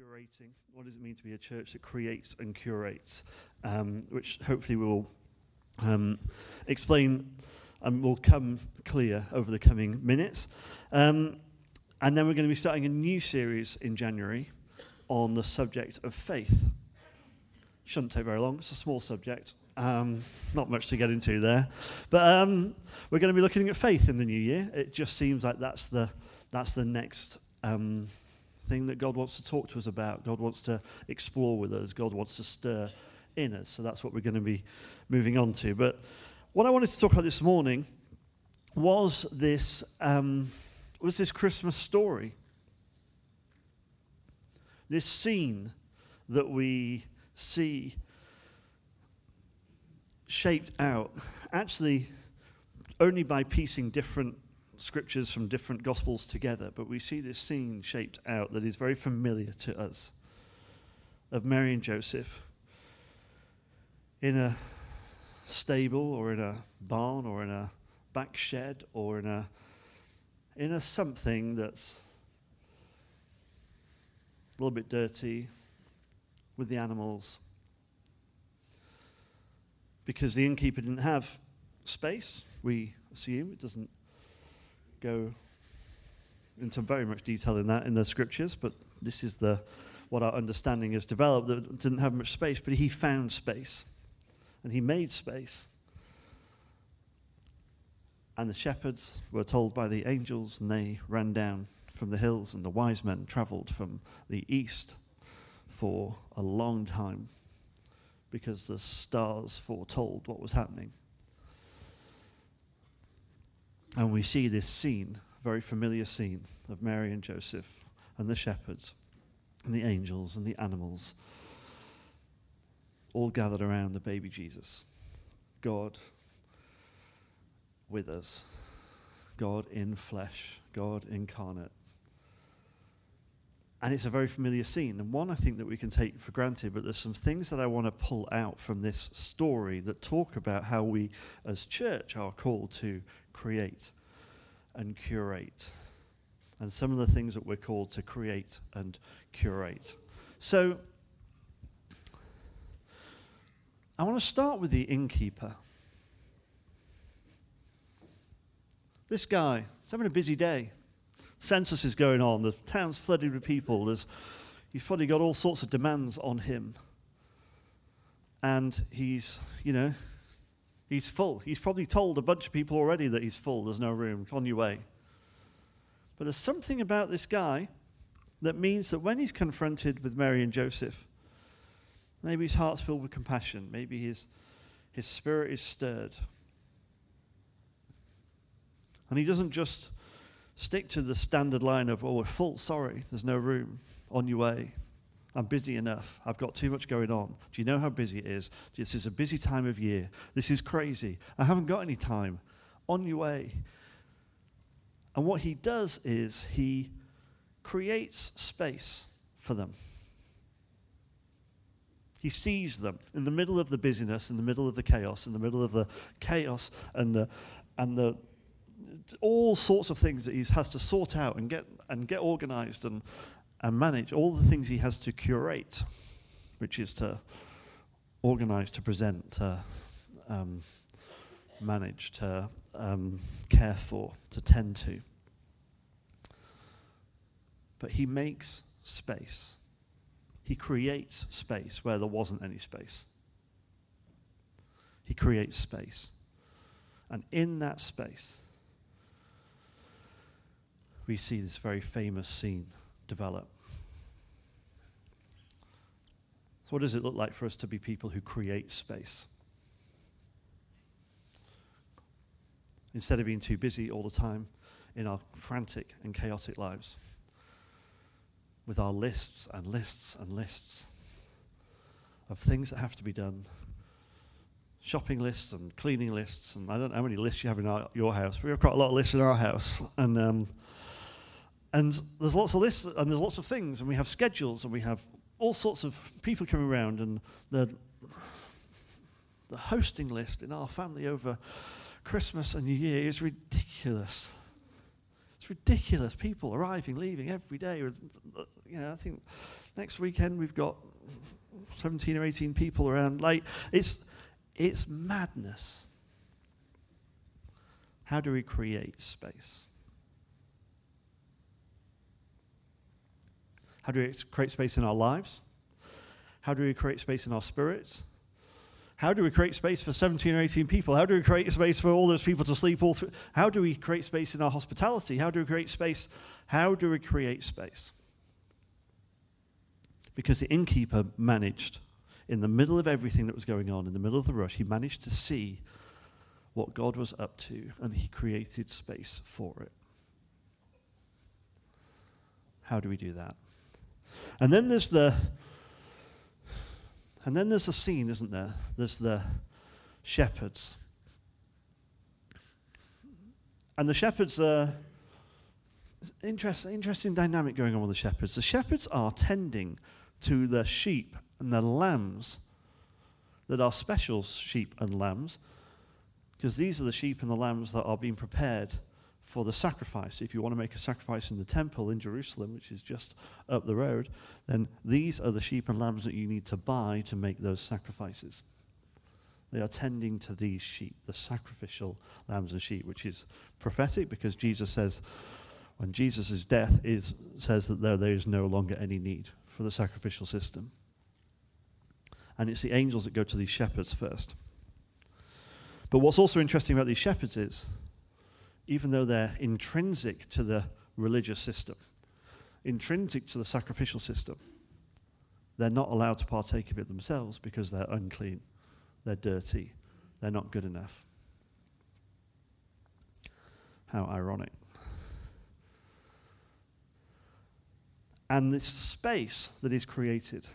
curating. What does it mean to be a church that creates and curates? Um, which hopefully we will um, explain and will come clear over the coming minutes. Um, and then we're going to be starting a new series in January on the subject of faith. Shouldn't take very long, it's a small subject. Um, not much to get into there. But um, we're going to be looking at faith in the new year. It just seems like that's the, that's the next um, thing that God wants to talk to us about. God wants to explore with us. God wants to stir in us. So that's what we're going to be moving on to. But what I wanted to talk about this morning was this, um, was this Christmas story. This scene that we see shaped out actually only by piecing different scriptures from different gospels together, but we see this scene shaped out that is very familiar to us of Mary and Joseph in a stable or in a barn or in a back shed or in a in a something that's a little bit dirty with the animals. Because the innkeeper didn't have space we assume. It doesn't go into very much detail in that in the scriptures, but this is the what our understanding has developed that didn't have much space, but he found space and he made space. And the shepherds were told by the angels, and they ran down from the hills, and the wise men traveled from the east for a long time because the stars foretold what was happening. And we see this scene, very familiar scene of Mary and Joseph and the shepherds and the angels and the animals all gathered around the baby Jesus. God with us, God in flesh, God incarnate. And it's a very familiar scene, and one I think that we can take for granted, but there's some things that I want to pull out from this story that talk about how we as church are called to create and curate. And some of the things that we're called to create and curate. So, I want to start with the innkeeper. This guy, he's having a busy day. Census is going on, the town's flooded with people. There's, he's probably got all sorts of demands on him. And he's, you know, He's full. He's probably told a bunch of people already that he's full. There's no room. On your way. But there's something about this guy that means that when he's confronted with Mary and Joseph, maybe his heart's filled with compassion. Maybe his, his spirit is stirred. And he doesn't just stick to the standard line of, oh, we're full, sorry, there's no room, on your way. I'm busy enough. I've got too much going on. Do you know how busy it is? This is a busy time of year. This is crazy. I haven't got any time. On your way. And what he does is he creates space for them. He sees them in the middle of the busyness, in the middle of the chaos, in the middle of the chaos and the, and the all sorts of things that he has to sort out and get and get organized and, and manage all the things he has to curate, which is to organize, to present, to um, manage, to um, care for, to tend to. But he makes space. He creates space where there wasn't any space. He creates space. And in that space, we see this very famous scene develop. So, what does it look like for us to be people who create space? Instead of being too busy all the time in our frantic and chaotic lives, with our lists and lists and lists of things that have to be done shopping lists and cleaning lists, and I don't know how many lists you have in our, your house. But we have quite a lot of lists in our house, and um, and there's lots of lists and there's lots of things, and we have schedules and we have all sorts of people coming around, and the, the hosting list in our family over Christmas and New Year is ridiculous. It's ridiculous. People arriving, leaving every day. You know, I think next weekend we've got 17 or 18 people around. Like, it's, it's madness. How do we create space? How do we create space in our lives? How do we create space in our spirits? How do we create space for 17 or 18 people? How do we create space for all those people to sleep all through? How do we create space in our hospitality? How do we create space? How do we create space? Because the innkeeper managed, in the middle of everything that was going on, in the middle of the rush, he managed to see what God was up to and he created space for it. How do we do that? And then there's the and then there's a scene, isn't there? There's the shepherds. And the shepherds are interesting, interesting dynamic going on with the shepherds. The shepherds are tending to the sheep and the lambs that are special sheep and lambs, because these are the sheep and the lambs that are being prepared for the sacrifice. If you want to make a sacrifice in the temple in Jerusalem, which is just up the road, then these are the sheep and lambs that you need to buy to make those sacrifices. They are tending to these sheep, the sacrificial lambs and sheep, which is prophetic because Jesus says, when Jesus' death is, says that there, there is no longer any need for the sacrificial system. And it's the angels that go to these shepherds first. But what's also interesting about these shepherds is even though they're intrinsic to the religious system, intrinsic to the sacrificial system, they're not allowed to partake of it themselves because they're unclean, they're dirty, they're not good enough. How ironic. And this space that is created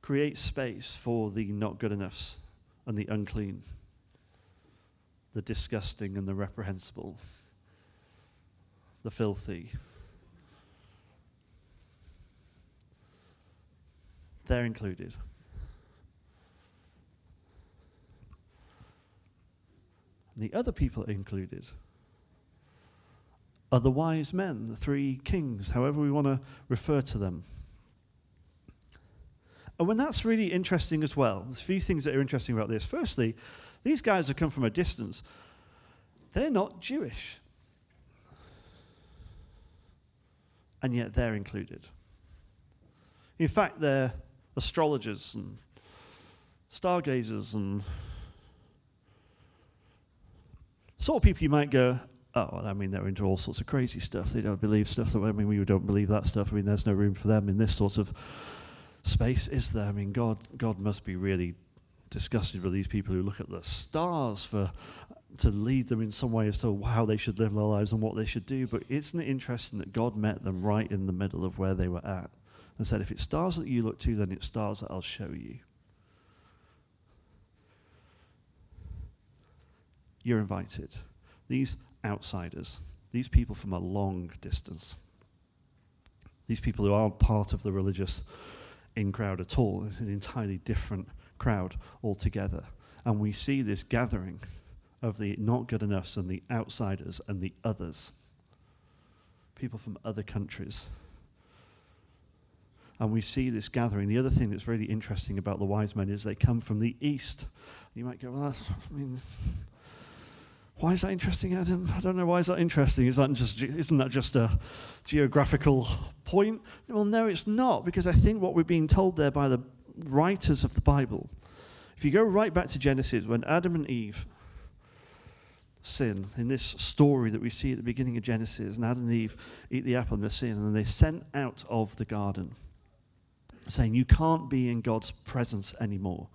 creates space for the not good enoughs and the unclean the disgusting and the reprehensible, the filthy. They're included. The other people included are the wise men, the three kings, however we want to refer to them. And when that's really interesting as well, there's a few things that are interesting about this. Firstly, these guys have come from a distance. They're not Jewish. And yet they're included. In fact, they're astrologers and stargazers and sort of people you might go, oh, well, I mean, they're into all sorts of crazy stuff. They don't believe stuff that, I mean, we don't believe that stuff. I mean, there's no room for them in this sort of space, is there? I mean, God, God must be really disgusted with these people who look at the stars for to lead them in some way as to how they should live their lives and what they should do. But isn't it interesting that God met them right in the middle of where they were at and said, if it's stars that you look to, then it's stars that I'll show you. You're invited. These outsiders, these people from a long distance, these people who aren't part of the religious in crowd at all, it's an entirely different crowd altogether. And we see this gathering of the not good enoughs and the outsiders and the others, people from other countries. And we see this gathering. The other thing that's really interesting about the wise men is they come from the east. You might go, well, that's, I mean, why is that interesting, Adam? I don't know. Why is that interesting? Is that just, isn't that just a geographical point? Well, no, it's not, because I think what we're being told there by the writers of the Bible, if you go right back to Genesis, when Adam and Eve sin in this story that we see at the beginning of Genesis, and Adam and Eve eat the apple and they sin, and they're sent out of the garden, saying, You can't be in God's presence anymore.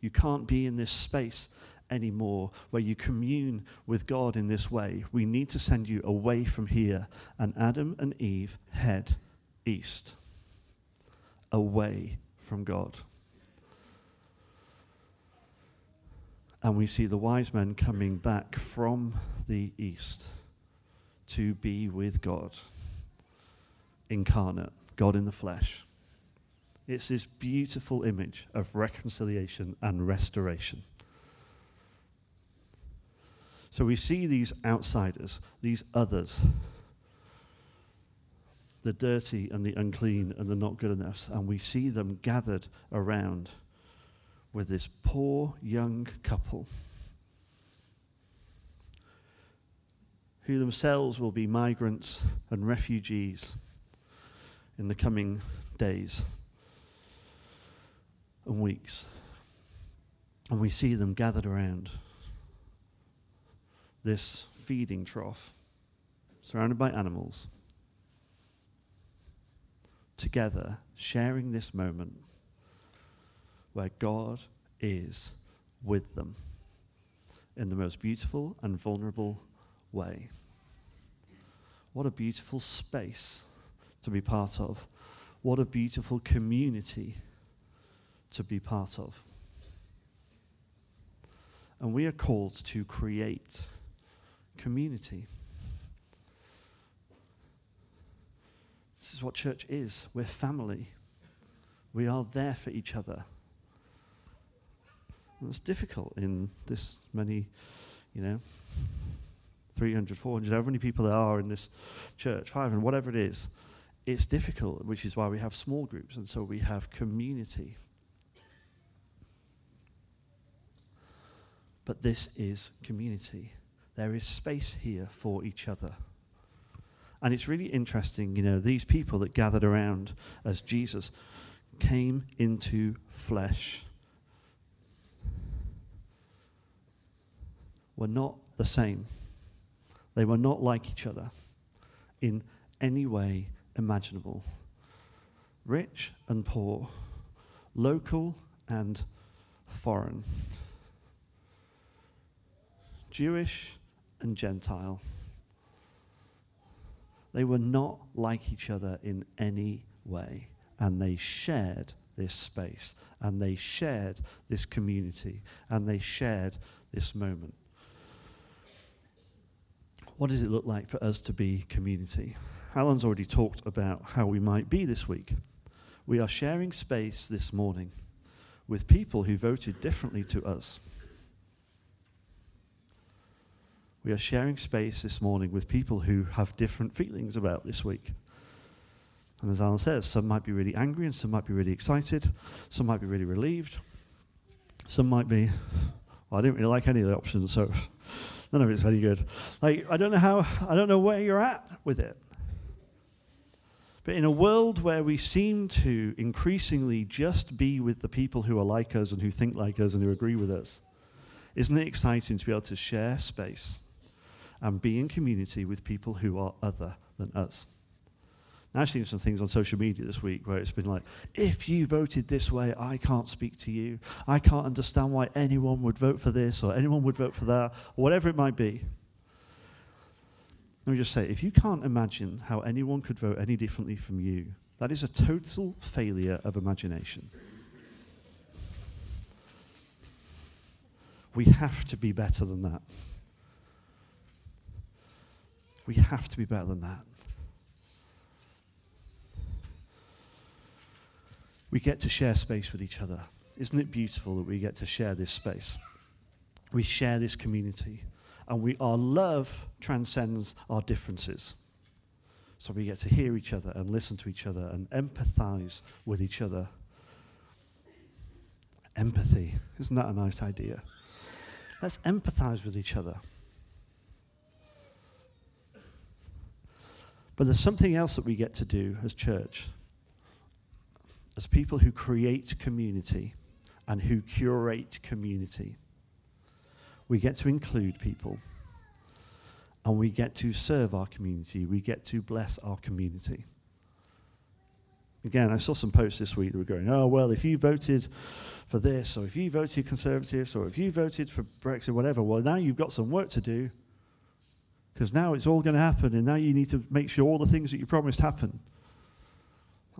You can't be in this space anymore where you commune with God in this way. We need to send you away from here. And Adam and Eve head east, away from God. And we see the wise men coming back from the east to be with God, incarnate, God in the flesh. It's this beautiful image of reconciliation and restoration. So we see these outsiders, these others, the dirty and the unclean and the not good enough, and we see them gathered around with this poor young couple who themselves will be migrants and refugees in the coming days and weeks. And we see them gathered around this feeding trough, surrounded by animals, together, sharing this moment where God is with them in the most beautiful and vulnerable way. What a beautiful space to be part of. What a beautiful community to be part of. And we are called to create community. Is what church is. We're family. We are there for each other. And it's difficult in this many, you know, 300, 400, however many people there are in this church, 500, whatever it is. It's difficult, which is why we have small groups, and so we have community. But this is community. There is space here for each other. And it's really interesting, you know, these people that gathered around as Jesus came into flesh were not the same. They were not like each other in any way imaginable. Rich and poor, local and foreign, Jewish and Gentile. They were not like each other in any way, and they shared this space, and they shared this community, and they shared this moment. What does it look like for us to be community? Alan's already talked about how we might be this week. We are sharing space this morning with people who voted differently to us. We are sharing space this morning with people who have different feelings about this week. And as Alan says, some might be really angry and some might be really excited, some might be really relieved, some might be, well, I didn't really like any of the options, so none of it's any good. Like, I don't know how, I don't know where you're at with it. But in a world where we seem to increasingly just be with the people who are like us and who think like us and who agree with us, isn't it exciting to be able to share space and be in community with people who are other than us? Now, I've seen some things on social media this week where it's been like, if you voted this way, I can't speak to you. I can't understand why anyone would vote for this or anyone would vote for that, or whatever it might be. Let me just say, if you can't imagine how anyone could vote any differently from you, that is a total failure of imagination. We have to be better than that. We have to be better than that. we get to share space with each other. Isn't it beautiful that we get to share this space? We share this community, and we, our love transcends our differences. So we get to hear each other and listen to each other and empathize with each other. Empathy. Isn't that a nice idea? Let's empathize with each other. But there's something else that we get to do as church as people who create community and who curate community, we get to include people and we get to serve our community. We get to bless our community. Again, I saw some posts this week that were going, oh, well, if you voted for this, or if you voted Conservatives, or if you voted for Brexit, whatever, well, now you've got some work to do because now it's all going to happen, and now you need to make sure all the things that you promised happen.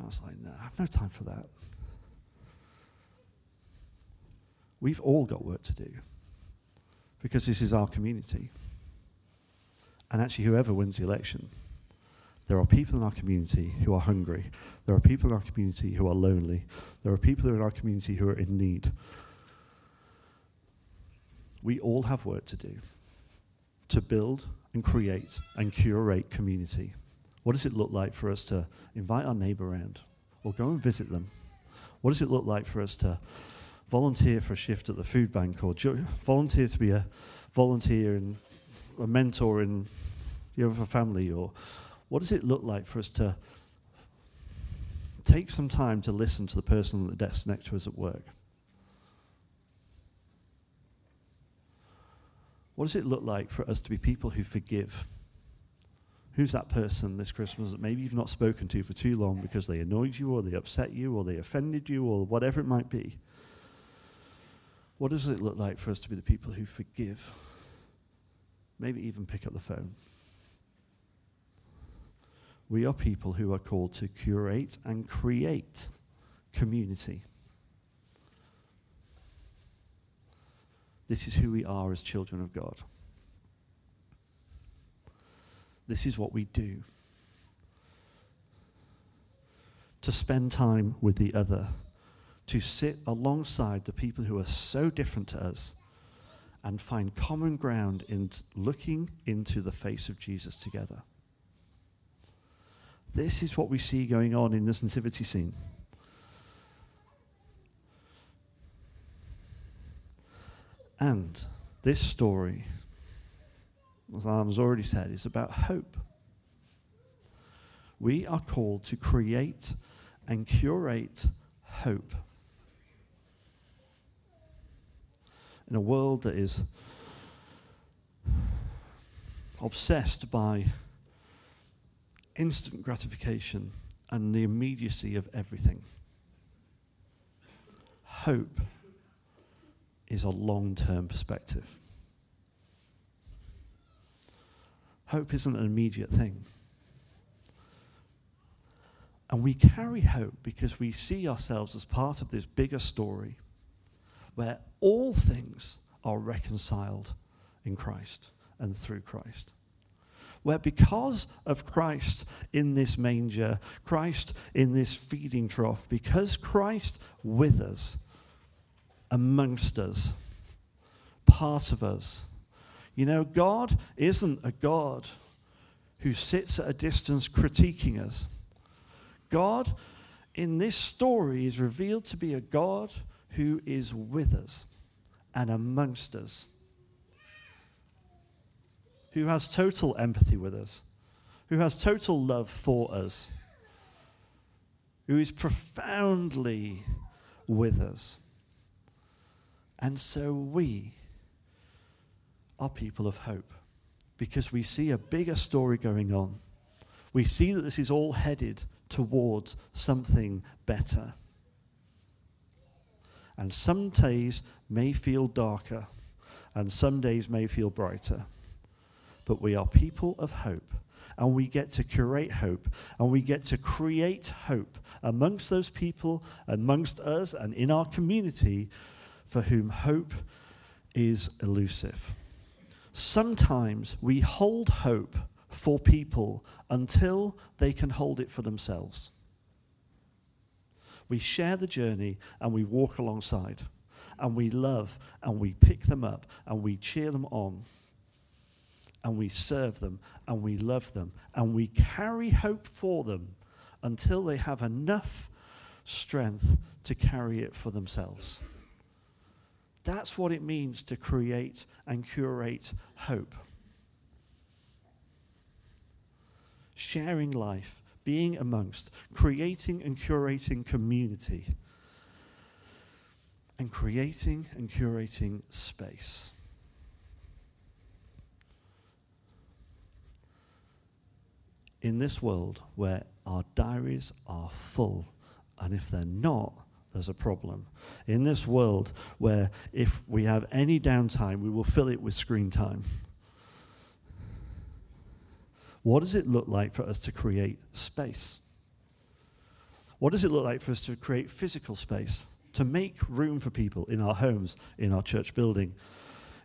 I was like, no, I have no time for that. We've all got work to do because this is our community. And actually, whoever wins the election, there are people in our community who are hungry. There are people in our community who are lonely. There are people in our community who are in need. We all have work to do to build and create and curate community. What does it look like for us to invite our neighbor around or go and visit them? What does it look like for us to volunteer for a shift at the food bank or volunteer to be a volunteer and a mentor in your other family? Or what does it look like for us to take some time to listen to the person at the desk next to us at work? What does it look like for us to be people who forgive? Who's that person this Christmas that maybe you've not spoken to for too long because they annoyed you or they upset you or they offended you or whatever it might be? What does it look like for us to be the people who forgive? Maybe even pick up the phone. We are people who are called to curate and create community. This is who we are as children of God. This is what we do. To spend time with the other, to sit alongside the people who are so different to us and find common ground in looking into the face of Jesus together. This is what we see going on in this nativity scene. And this story as Alan has already said, is about hope. We are called to create and curate hope. In a world that is obsessed by instant gratification and the immediacy of everything, hope is a long term perspective. Hope isn't an immediate thing. And we carry hope because we see ourselves as part of this bigger story where all things are reconciled in Christ and through Christ. Where because of Christ in this manger, Christ in this feeding trough, because Christ with us, amongst us, part of us, you know, God isn't a God who sits at a distance critiquing us. God in this story is revealed to be a God who is with us and amongst us, who has total empathy with us, who has total love for us, who is profoundly with us. And so we are people of hope because we see a bigger story going on. We see that this is all headed towards something better. And some days may feel darker, and some days may feel brighter. But we are people of hope, and we get to curate hope, and we get to create hope amongst those people, amongst us, and in our community for whom hope is elusive. Sometimes we hold hope for people until they can hold it for themselves. We share the journey and we walk alongside, and we love and we pick them up and we cheer them on, and we serve them and we love them, and we carry hope for them until they have enough strength to carry it for themselves. That's what it means to create and curate hope. Sharing life, being amongst, creating and curating community, and creating and curating space. In this world where our diaries are full, and if they're not, there's a problem. In this world where if we have any downtime, we will fill it with screen time. What does it look like for us to create space? What does it look like for us to create physical space? To make room for people in our homes, in our church building,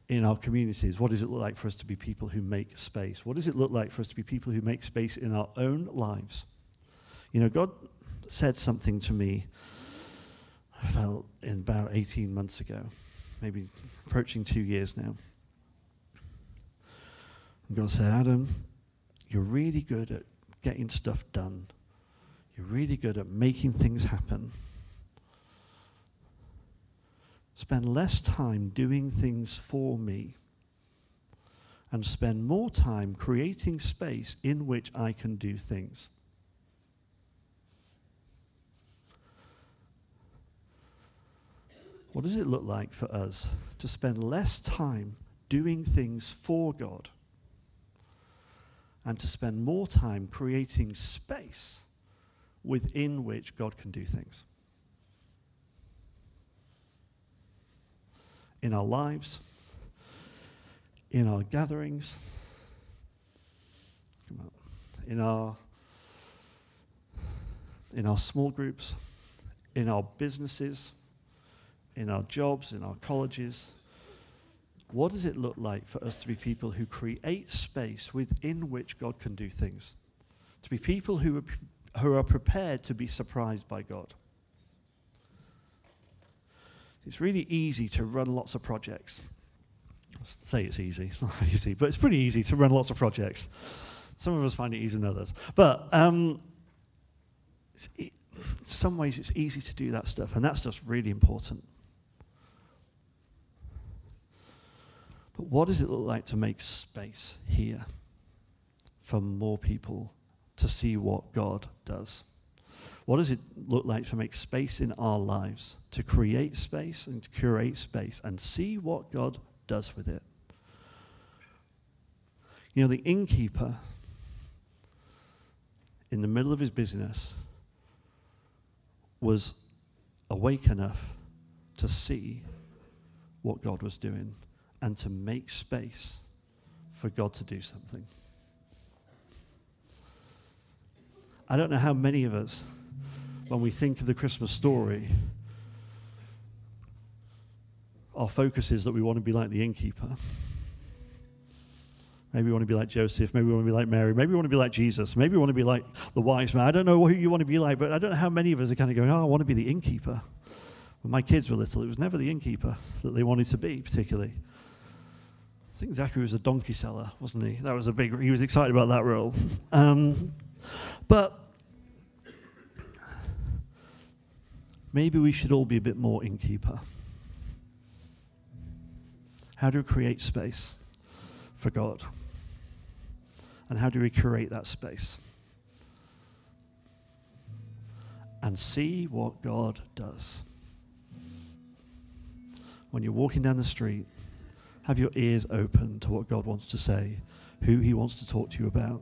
in our communities? What does it look like for us to be people who make space? What does it look like for us to be people who make space in our own lives? You know, God said something to me I felt in about 18 months ago, maybe approaching two years now. And God said, Adam, you're really good at getting stuff done. You're really good at making things happen. Spend less time doing things for me and spend more time creating space in which I can do things. What does it look like for us to spend less time doing things for God and to spend more time creating space within which God can do things? In our lives, in our gatherings, in our, in our small groups, in our businesses in our jobs, in our colleges. What does it look like for us to be people who create space within which God can do things? To be people who are, who are prepared to be surprised by God. It's really easy to run lots of projects. I'll say it's easy, it's not easy, but it's pretty easy to run lots of projects. Some of us find it easier than others. But um, in some ways, it's easy to do that stuff, and that stuff's really important. But what does it look like to make space here for more people to see what God does? What does it look like to make space in our lives, to create space and to curate space and see what God does with it? You know, the innkeeper, in the middle of his business, was awake enough to see what God was doing and to make space for God to do something. I don't know how many of us, when we think of the Christmas story, our focus is that we want to be like the innkeeper. Maybe we want to be like Joseph. Maybe we want to be like Mary. Maybe we want to be like Jesus. Maybe we want to be like the wise man. I don't know who you want to be like, but I don't know how many of us are kind of going, oh, I want to be the innkeeper. When my kids were little, it was never the innkeeper that they wanted to be, particularly think Zachary was a donkey seller, wasn't he? That was a big. He was excited about that role. Um, but maybe we should all be a bit more innkeeper. How do we create space for God? And how do we create that space? And see what God does. When you're walking down the street have your ears open to what God wants to say, who He wants to talk to you about.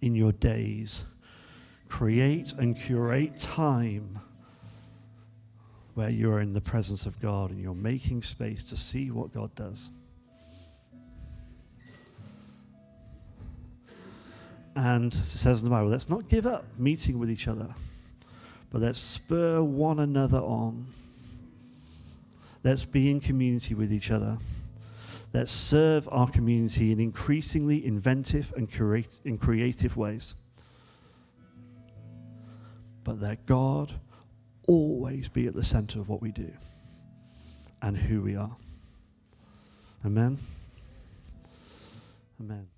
In your days, create and curate time where you're in the presence of God and you're making space to see what God does. And it says in the Bible, let's not give up meeting with each other, but let's spur one another on Let's be in community with each other. Let's serve our community in increasingly inventive and create, in creative ways. But let God always be at the center of what we do and who we are. Amen. Amen.